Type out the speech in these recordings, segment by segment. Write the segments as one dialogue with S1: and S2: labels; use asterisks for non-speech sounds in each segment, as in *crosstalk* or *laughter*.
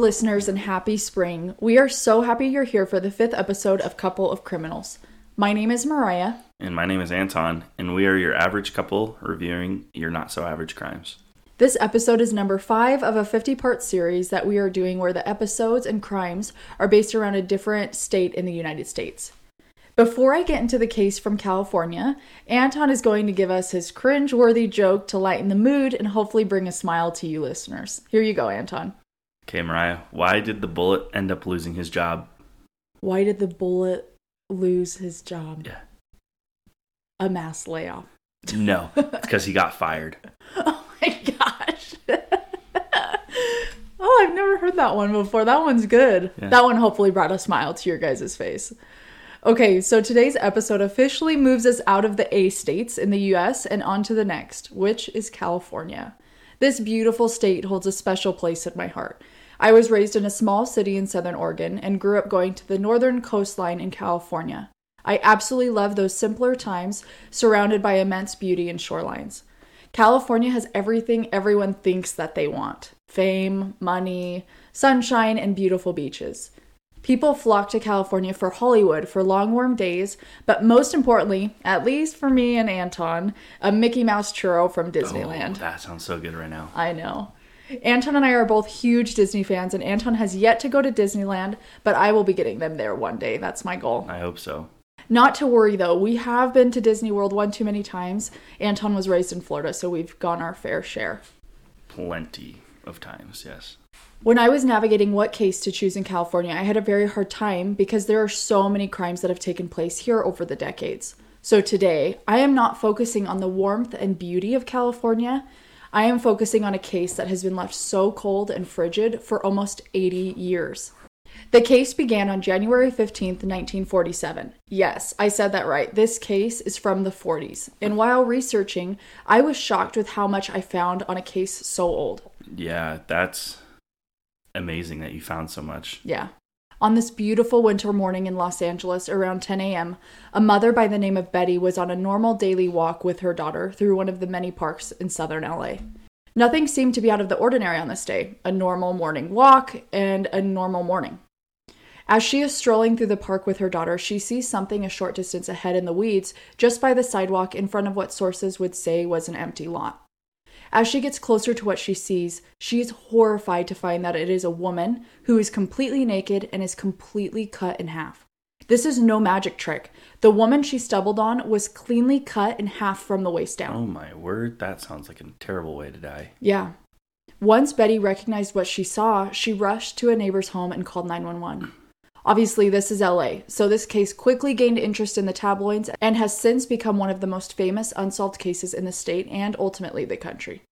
S1: Listeners, and happy spring. We are so happy you're here for the fifth episode of Couple of Criminals. My name is Mariah.
S2: And my name is Anton, and we are your average couple reviewing your not so average crimes.
S1: This episode is number five of a 50 part series that we are doing where the episodes and crimes are based around a different state in the United States. Before I get into the case from California, Anton is going to give us his cringe worthy joke to lighten the mood and hopefully bring a smile to you listeners. Here you go, Anton.
S2: Okay, Mariah, why did the bullet end up losing his job?
S1: Why did the bullet lose his job?
S2: Yeah.
S1: A mass layoff.
S2: No, *laughs* it's because he got fired.
S1: Oh my gosh. *laughs* oh, I've never heard that one before. That one's good.
S2: Yeah.
S1: That one hopefully brought a smile to your guys' face. Okay, so today's episode officially moves us out of the A states in the US and onto the next, which is California. This beautiful state holds a special place in my heart. I was raised in a small city in Southern Oregon and grew up going to the northern coastline in California. I absolutely love those simpler times surrounded by immense beauty and shorelines. California has everything everyone thinks that they want fame, money, sunshine, and beautiful beaches. People flock to California for Hollywood for long warm days, but most importantly, at least for me and Anton, a Mickey Mouse churro from Disneyland.
S2: Oh, that sounds so good right now.
S1: I know. Anton and I are both huge Disney fans, and Anton has yet to go to Disneyland, but I will be getting them there one day. That's my goal.
S2: I hope so.
S1: Not to worry though, we have been to Disney World one too many times. Anton was raised in Florida, so we've gone our fair share.
S2: Plenty of times, yes.
S1: When I was navigating what case to choose in California, I had a very hard time because there are so many crimes that have taken place here over the decades. So today, I am not focusing on the warmth and beauty of California. I am focusing on a case that has been left so cold and frigid for almost 80 years. The case began on January 15th, 1947. Yes, I said that right. This case is from the 40s. And while researching, I was shocked with how much I found on a case so old.
S2: Yeah, that's amazing that you found so much.
S1: Yeah. On this beautiful winter morning in Los Angeles around 10 a.m., a mother by the name of Betty was on a normal daily walk with her daughter through one of the many parks in southern LA. Nothing seemed to be out of the ordinary on this day a normal morning walk and a normal morning. As she is strolling through the park with her daughter, she sees something a short distance ahead in the weeds, just by the sidewalk in front of what sources would say was an empty lot. As she gets closer to what she sees, she is horrified to find that it is a woman who is completely naked and is completely cut in half. This is no magic trick. The woman she stumbled on was cleanly cut in half from the waist down.
S2: Oh my word, that sounds like a terrible way to die.
S1: Yeah. Once Betty recognized what she saw, she rushed to a neighbor's home and called 911. Obviously, this is LA, so this case quickly gained interest in the tabloids and has since become one of the most famous unsolved cases in the state and ultimately the country.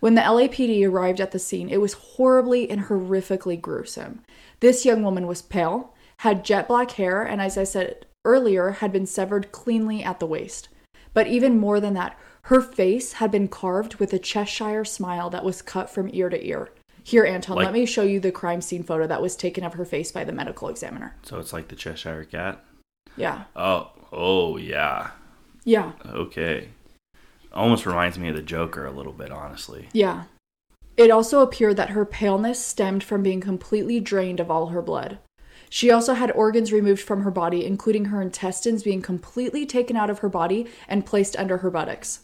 S1: When the LAPD arrived at the scene, it was horribly and horrifically gruesome. This young woman was pale, had jet black hair, and as I said earlier, had been severed cleanly at the waist. But even more than that, her face had been carved with a Cheshire smile that was cut from ear to ear. Here, Anton,
S2: Like-
S1: let me show you the crime scene photo that was taken of her face by the medical examiner.
S2: So it's like the Cheshire Cat?
S1: Yeah.
S2: Oh, oh yeah.
S1: Yeah.
S2: Okay. Almost reminds me of the Joker a little bit, honestly.
S1: Yeah. It also appeared that her paleness stemmed from being completely drained of all her blood. She also had organs removed from her body, including her intestines being completely taken out of her body and placed under her buttocks.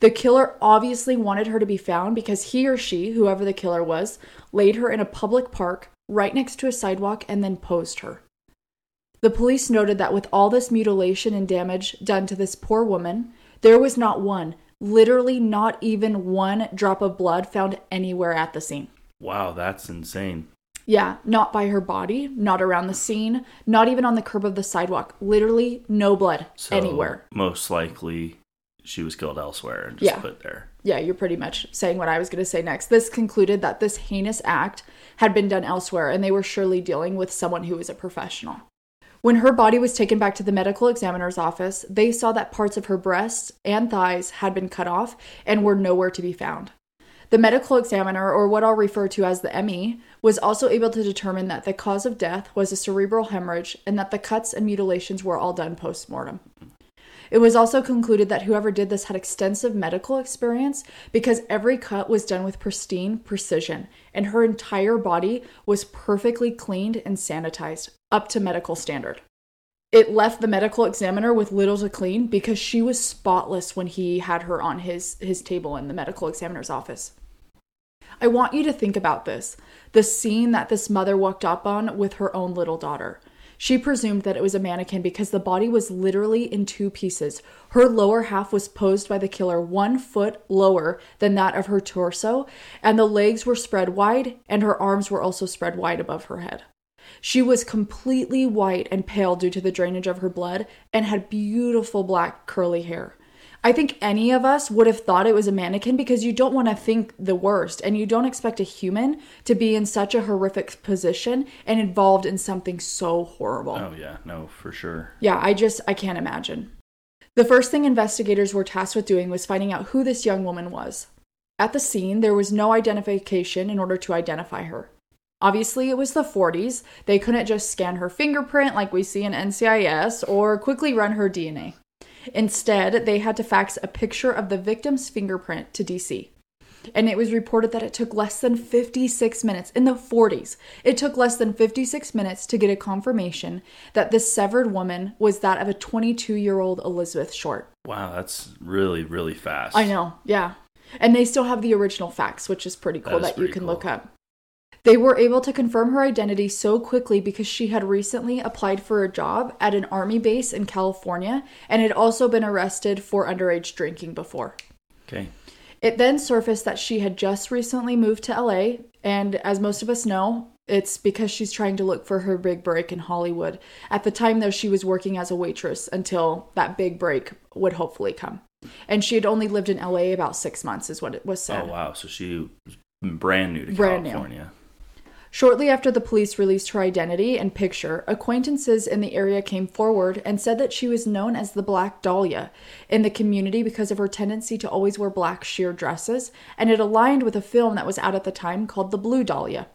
S1: The killer obviously wanted her to be found because he or she, whoever the killer was, laid her in a public park right next to a sidewalk and then posed her. The police noted that with all this mutilation and damage done to this poor woman, there was not one, literally not even one drop of blood found anywhere at the scene.
S2: Wow, that's insane.
S1: Yeah, not by her body, not around the scene, not even on the curb of the sidewalk. Literally no blood
S2: So
S1: anywhere.
S2: Most likely she was killed elsewhere and just
S1: Yeah.
S2: put there.
S1: Yeah, you're pretty much saying what I was going to say next. This concluded that this heinous act had been done elsewhere and they were surely dealing with someone who was a professional. When her body was taken back to the medical examiner's office, they saw that parts of her breasts and thighs had been cut off and were nowhere to be found. The medical examiner, or what I'll refer to as the ME, was also able to determine that the cause of death was a cerebral hemorrhage and that the cuts and mutilations were all done post mortem. It was also concluded that whoever did this had extensive medical experience because every cut was done with pristine precision and her entire body was perfectly cleaned and sanitized up to medical standard. It left the medical examiner with little to clean because she was spotless when he had her on his, his table in the medical examiner's office. I want you to think about this the scene that this mother walked up on with her own little daughter. She presumed that it was a mannequin because the body was literally in two pieces. Her lower half was posed by the killer one foot lower than that of her torso, and the legs were spread wide, and her arms were also spread wide above her head. She was completely white and pale due to the drainage of her blood and had beautiful black curly hair. I think any of us would have thought it was a mannequin because you don't want to think the worst and you don't expect a human to be in such a horrific position and involved in something so horrible.
S2: Oh, yeah. No, for sure.
S1: Yeah, I just, I can't imagine. The first thing investigators were tasked with doing was finding out who this young woman was. At the scene, there was no identification in order to identify her. Obviously, it was the 40s. They couldn't just scan her fingerprint like we see in NCIS or quickly run her DNA. Instead, they had to fax a picture of the victim's fingerprint to DC. And it was reported that it took less than 56 minutes in the 40s. It took less than 56 minutes to get a confirmation that this severed woman was that of a 22 year old Elizabeth Short.
S2: Wow, that's really, really fast.
S1: I know, yeah. And they still have the original fax, which is pretty cool
S2: That
S1: that, you can
S2: cool.
S1: look up. They were able to confirm her identity so quickly because she had recently applied for a job at an army base in California and had also been arrested for underage drinking before.
S2: Okay.
S1: It then surfaced that she had just recently moved to LA, and as most of us know, it's because she's trying to look for her big break in Hollywood. At the time, though, she was working as a waitress until that big break would hopefully come. And she had only lived in LA about six months, is what it was said.
S2: Oh, wow. So she was brand new to
S1: Brand new. Shortly after the police released her identity and picture, acquaintances in the area came forward and said that she was known as the Black Dahlia in the community because of her tendency to always wear black sheer dresses, and it aligned with a film that was out at the time called The Blue Dahlia.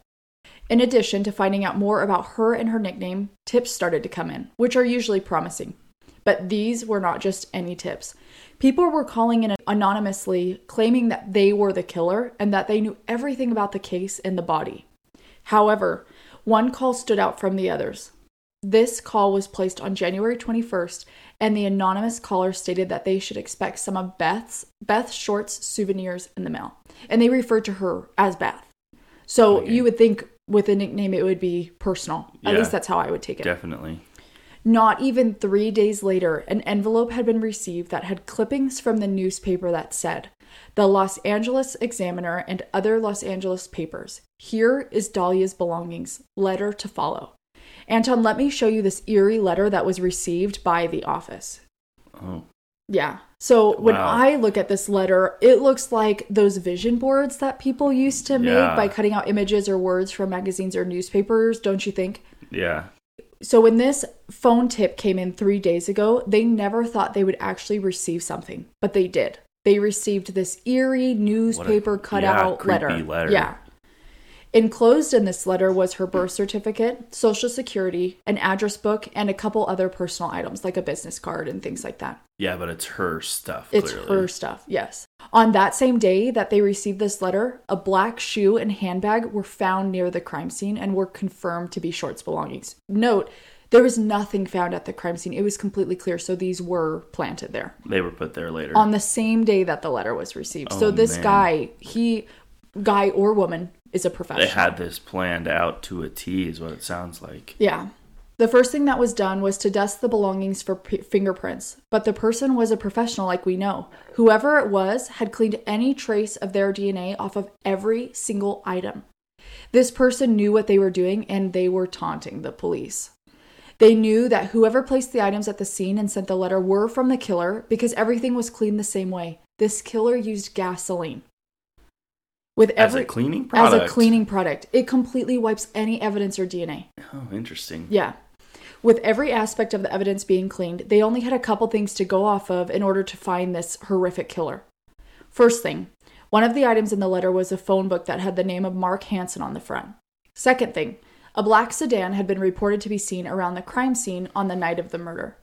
S1: In addition to finding out more about her and her nickname, tips started to come in, which are usually promising. But these were not just any tips. People were calling in anonymously, claiming that they were the killer and that they knew everything about the case and the body. However, one call stood out from the others. This call was placed on January 21st, and the anonymous caller stated that they should expect some of Beth's Beth Short's souvenirs in the mail, and they referred to her as Beth. So
S2: Okay.
S1: you would think with a nickname it would be personal. At least that's how I would take it.
S2: Definitely.
S1: Not even three days later, an envelope had been received that had clippings from the newspaper that said, The Los Angeles Examiner and other Los Angeles papers. Here is Dahlia's belongings. Letter to follow. Anton, let me show you this eerie letter that was received by the office.
S2: Oh,
S1: Yeah. So when
S2: Wow.
S1: I look at this letter, it looks like those vision boards that people used to make by cutting out images or words from magazines or newspapers, don't you think?
S2: yeah.
S1: So when this phone tip came in three days ago, they never thought they would actually receive something, but they did. They received this eerie newspaper cutout
S2: creepy
S1: letter.
S2: letter.
S1: Yeah. Enclosed in this letter was her birth certificate, social security, an address book, and a couple other personal items like a business card and things like that.
S2: Yeah, but it's her stuff.
S1: It's
S2: clearly.
S1: her stuff, yes. On that same day that they received this letter, a black shoe and handbag were found near the crime scene and were confirmed to be Short's belongings. Note, there was nothing found at the crime scene. It was completely clear, so these were planted there
S2: They were put there later.
S1: on the same day that the letter was received. so
S2: Oh,
S1: this
S2: man.
S1: guy, he, guy or woman, is a professional.
S2: they had this planned out to a T, is what it sounds like.
S1: Yeah. The first thing that was done was to dust the belongings for p- fingerprints, but the person was a professional, like we know. Whoever it was had cleaned any trace of their DNA off of every single item. This person knew what they were doing and they were taunting the police. They knew that whoever placed the items at the scene and sent the letter were from the killer because everything was cleaned the same way. This killer used gasoline. With
S2: As
S1: every
S2: a cleaning product.
S1: as a cleaning product, it completely wipes any evidence or DNA.
S2: Oh, interesting.
S1: Yeah. With every aspect of the evidence being cleaned, they only had a couple things to go off of in order to find this horrific killer. First thing, one of the items in the letter was a phone book that had the name of Mark Hansen on the front. Second thing, a black sedan had been reported to be seen around the crime scene on the night of the murder.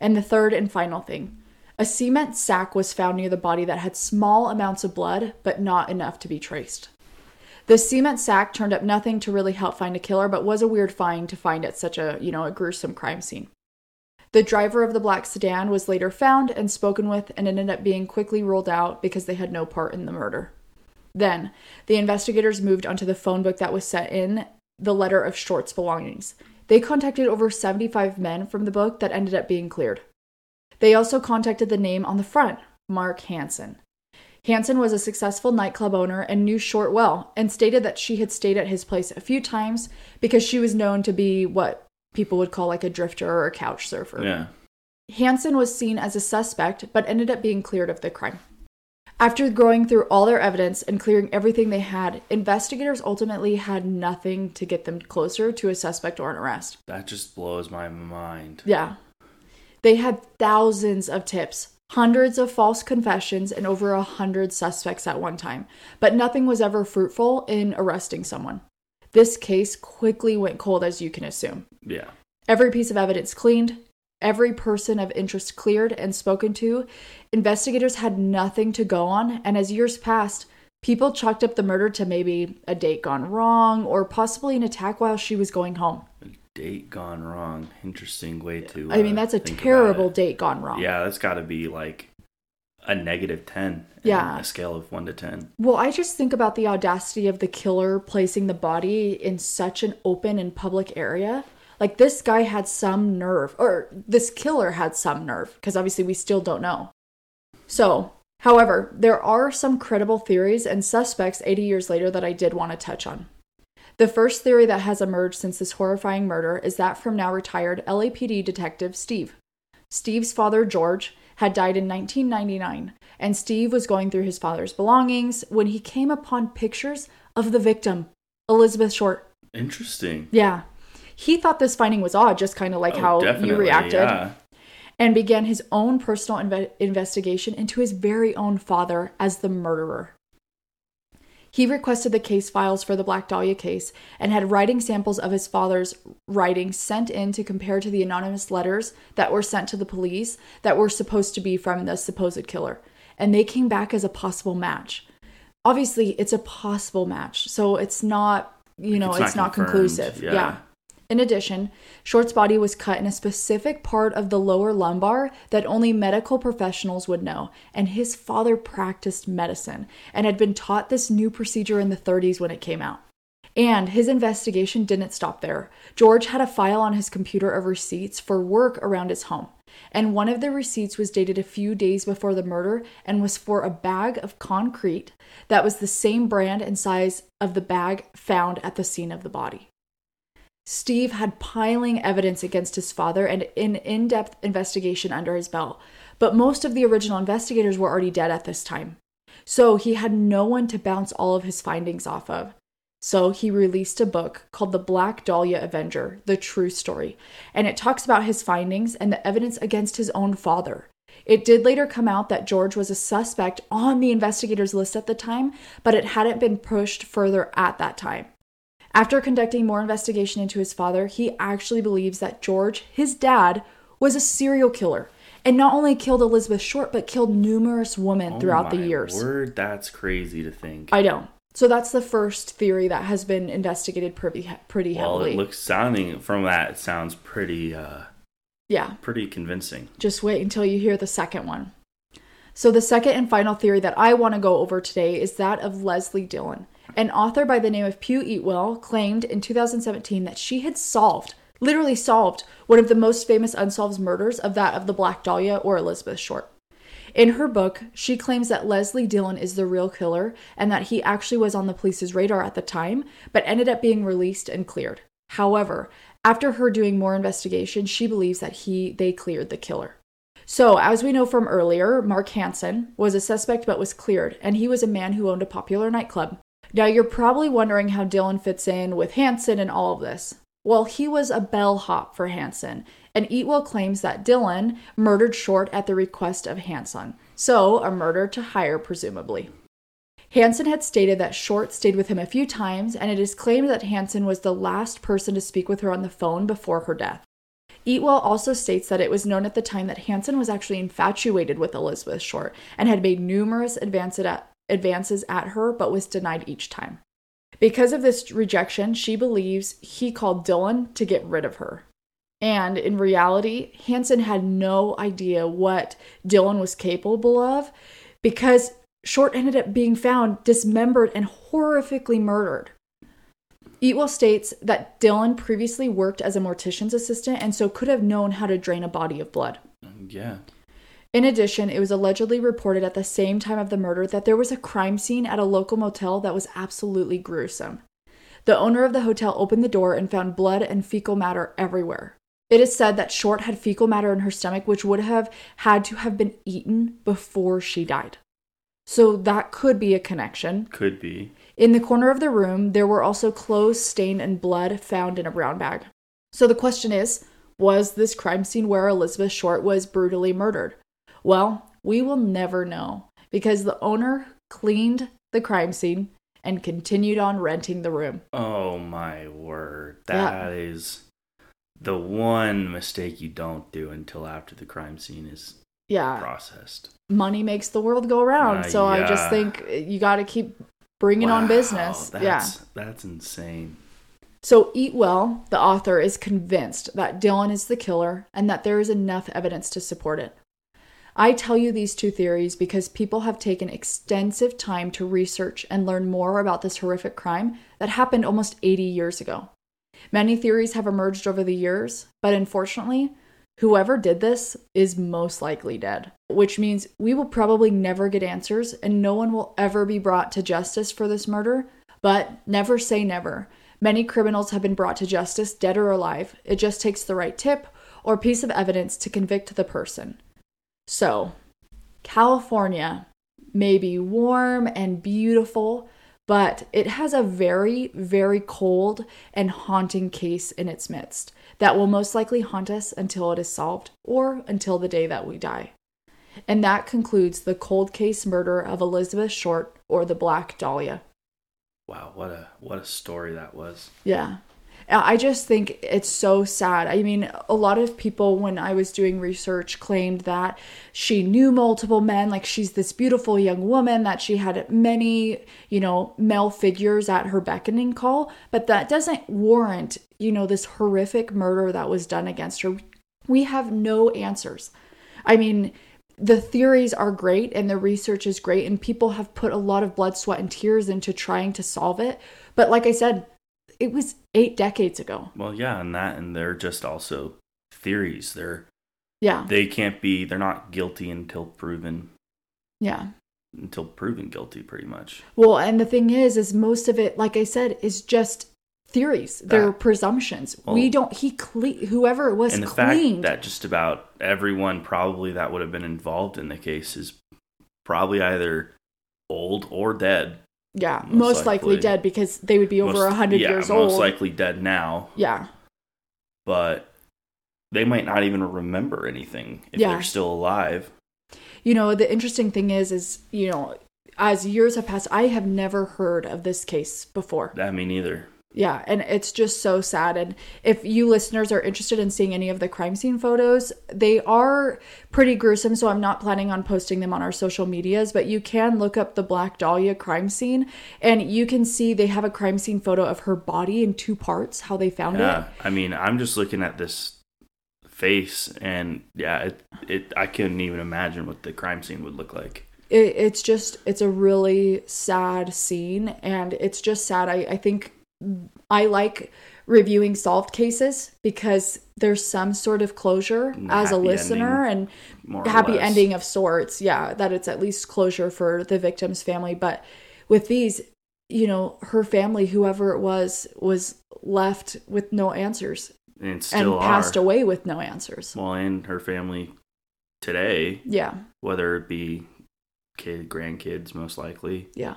S1: And the third and final thing, A cement sack was found near the body that had small amounts of blood, but not enough to be traced. The cement sack turned up nothing to really help find a killer, but was a weird find to find at such a, you know, a gruesome crime scene. The driver of the black sedan was later found and spoken with and ended up being quickly ruled out because they had no part in the murder. Then, the investigators moved onto the phone book that was set in the letter of Short's belongings. They contacted over 75 men from the book that ended up being cleared. They also contacted the name on the front, Mark Hansen. Hansen was a successful nightclub owner and knew Short well and stated that she had stayed at his place a few times because she was known to be what people would call like a drifter or a couch surfer.
S2: Yeah.
S1: Hansen was seen as a suspect but ended up being cleared of the crime. After going through all their evidence and clearing everything they had, investigators ultimately had nothing to get them closer to a suspect or an arrest.
S2: That just blows my mind.
S1: Yeah. They had thousands of tips, hundreds of false confessions, and over a hundred suspects at one time, but nothing was ever fruitful in arresting someone. This case quickly went cold, as you can assume.
S2: Yeah.
S1: Every piece of evidence cleaned, every person of interest cleared and spoken to. Investigators had nothing to go on, and as years passed, people chalked up the murder to maybe a date gone wrong or possibly an attack while she was going home.
S2: Date gone wrong. Interesting way to.
S1: I mean,
S2: uh,
S1: that's a terrible date gone wrong.
S2: Yeah, that's got to be like a negative 10. in
S1: Yeah.
S2: A scale of 1 to 10.
S1: Well, I just think about the audacity of the killer placing the body in such an open and public area. Like, this guy had some nerve, or this killer had some nerve, because obviously we still don't know. So, however, there are some credible theories and suspects 80 years later that I did want to touch on. The first theory that has emerged since this horrifying murder is that from now retired LAPD detective Steve. Steve's father, George, had died in 1999, and Steve was going through his father's belongings when he came upon pictures of the victim, Elizabeth Short.
S2: Interesting.
S1: Yeah. He thought this finding was odd, just kind of like
S2: Oh,
S1: how you reacted,
S2: Yeah.
S1: and began his own personal inve- investigation into his very own father as the murderer. He requested the case files for the Black Dahlia case and had writing samples of his father's writing sent in to compare to the anonymous letters that were sent to the police that were supposed to be from the supposed killer. And they came back as a possible match. Obviously, it's a possible match, so it's not, you know,
S2: It's
S1: it's,
S2: not
S1: not, conclusive.
S2: yeah.
S1: yeah. In addition, Short's body was cut in a specific part of the lower lumbar that only medical professionals would know, and his father practiced medicine and had been taught this new procedure in the 30s when it came out. And his investigation didn't stop there. George had a file on his computer of receipts for work around his home. And one of the receipts was dated a few days before the murder and was for a bag of concrete that was the same brand and size of the bag found at the scene of the body. Steve had piling evidence against his father and an in depth investigation under his belt, but most of the original investigators were already dead at this time. So he had no one to bounce all of his findings off of. So he released a book called The Black Dahlia Avenger The True Story, and it talks about his findings and the evidence against his own father. It did later come out that George was a suspect on the investigators list at the time, but it hadn't been pushed further at that time. After conducting more investigation into his father, he actually believes that George, his dad, was a serial killer and not only killed Elizabeth Short, but killed numerous women throughout
S2: oh
S1: the years.
S2: Word, that's crazy to think.
S1: I know. So that's the first theory that has been investigated pretty pretty
S2: well,
S1: heavily.
S2: it looks sounding from that it sounds pretty uh
S1: yeah,
S2: pretty convincing.
S1: just wait until you hear the second one. So the second and final theory that I want to go over today is that of Leslie Dillon. An author by the name of Piu Eatwell claimed in 2017 that she had solved, literally solved, one of the most famous unsolved murders of that of the Black Dahlia or Elizabeth Short. In her book, she claims that Leslie Dillon is the real killer and that he actually was on the police's radar at the time, but ended up being released and cleared. However, after her doing more investigation, she believes that he they cleared the killer. So, as we know from earlier, Mark Hansen was a suspect but was cleared, and he was a man who owned a popular nightclub. Now, you're probably wondering how Dillon fits in with Hansen and all of this. Well, he was a bellhop for Hansen, and Eatwell claims that Dillon murdered Short at the request of Hansen, So, a murder to hire, presumably. Hansen had stated that Short stayed with him a few times, and it is claimed that Hansen was the last person to speak with her on the phone before her death. Eatwell also states that it was known at the time that Hansen was actually infatuated with Elizabeth Short and had made numerous advances at, advances at her, but was denied each time. Because of this rejection, she believes he called Dillon to get rid of her. And in reality, Hansen had no idea what Dillon was capable of because Short ended up being found dismembered and horrifically murdered. Eatwell states that Dillon previously worked as a mortician's assistant and so could have known how to drain a body of blood.
S2: Yeah.
S1: In addition, it was allegedly reported at the same time of the murder that there was a crime scene at a local motel that was absolutely gruesome. The owner of the hotel opened the door and found blood and fecal matter everywhere. It is said that Short had fecal matter in her stomach, which would have had to have been eaten before she died. So that could be a connection.
S2: Could be.
S1: In the corner of the room, there were also clothes stained and blood found in a brown bag. So the question is was this crime scene where Elizabeth Short was brutally murdered? Well, we will never know because the owner cleaned the crime scene and continued on renting the room.
S2: Oh my word.
S1: Yeah.
S2: That is the one mistake you don't do until after the crime scene is
S1: Yeah,
S2: processed.
S1: money makes the world go round.
S2: Uh,
S1: so I just think you got to keep bringing on business.
S2: That's,
S1: yeah.
S2: That's insane.
S1: So Eatwell, the author, is convinced that Dillon is the killer and that there is enough evidence to support it. I tell you these two theories because people have taken extensive time to research and learn more about this horrific crime that happened almost 80 years ago. Many theories have emerged over the years, but unfortunately, whoever did this is most likely dead, which means we will probably never get answers and no one will ever be brought to justice for this murder. But never say never. Many criminals have been brought to justice, dead or alive. It just takes the right tip or piece of evidence to convict the person. So, California may be warm and beautiful, but it has a very, very cold and haunting case in its midst that will most likely haunt us until it is solved or until the day that we die. And that concludes the cold case murder of Elizabeth Short or the Black Dahlia.
S2: Wow, what a what a story that was.
S1: Yeah. I just think it's so sad. I mean, a lot of people, when I was doing research, claimed that she knew multiple men. Like, she's this beautiful young woman, that she had many, you know, male figures at her beckoning call. But that doesn't warrant, you know, this horrific murder that was done against her. We have no answers. I mean, the theories are great and the research is great, and people have put a lot of blood, sweat, and tears into trying to solve it. But like I said, it was eight decades ago.
S2: Well, yeah, and that and they're just also theories. They're
S1: Yeah.
S2: they can't be they're not guilty until proven
S1: Yeah.
S2: until proven guilty pretty much.
S1: Well, and the thing is, is most of it, like I said, is just theories. They're presumptions.
S2: Well-
S1: we don't. He cle- whoever it was
S2: and the
S1: cleaned.
S2: fact that just about everyone probably that would have been involved in the case is probably either old or dead.
S1: Yeah, most,
S2: most
S1: likely.
S2: likely.
S1: dead because they would be over a
S2: Most-
S1: hundred
S2: yeah,
S1: years
S2: most
S1: old.
S2: Most likely dead now,
S1: yeah.
S2: but they might not even remember anything if
S1: Yeah.
S2: they're still alive.
S1: You know, the interesting thing is, is you know, as years have passed, I have never heard of this case before.
S2: I mean, either.
S1: Yeah, and it's just so sad. And if you listeners are interested in seeing any of the crime scene photos, they are pretty gruesome. So I'm not planning on posting them on our social medias, but you can look up the Black Dahlia crime scene and you can see they have a crime scene photo of her body in two parts, how they found it.
S2: Yeah,
S1: it.
S2: I mean, I'm just looking at this face, and yeah, it, it I couldn't even imagine what the crime scene would look like.
S1: it. It's just, it's a really sad scene. And it's just sad. I, I think I like reviewing solved cases because there's some sort of closure
S2: And
S1: as a listener and happy ending of sorts. Yeah that it's at least closure for the victim's family. But with these you know her family whoever it was was left with no answers
S2: and still
S1: and passed away with no answers.
S2: Well, and her family today,
S1: yeah.
S2: whether it be kid, grandkids, most likely.
S1: yeah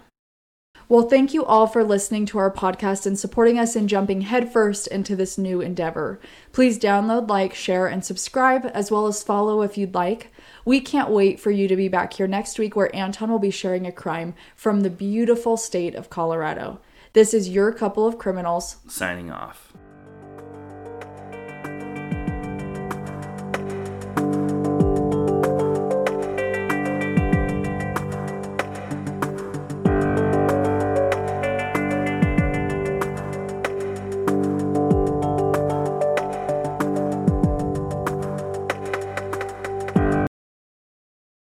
S1: well thank you all for listening to our podcast and supporting us in jumping headfirst into this new endeavor. Please download like share and subscribe as well as follow if you'd like. We can't wait for you to be back here next week where anton will be sharing a crime from the beautiful state of colorado. This is your couple of criminals.
S2: Signing off.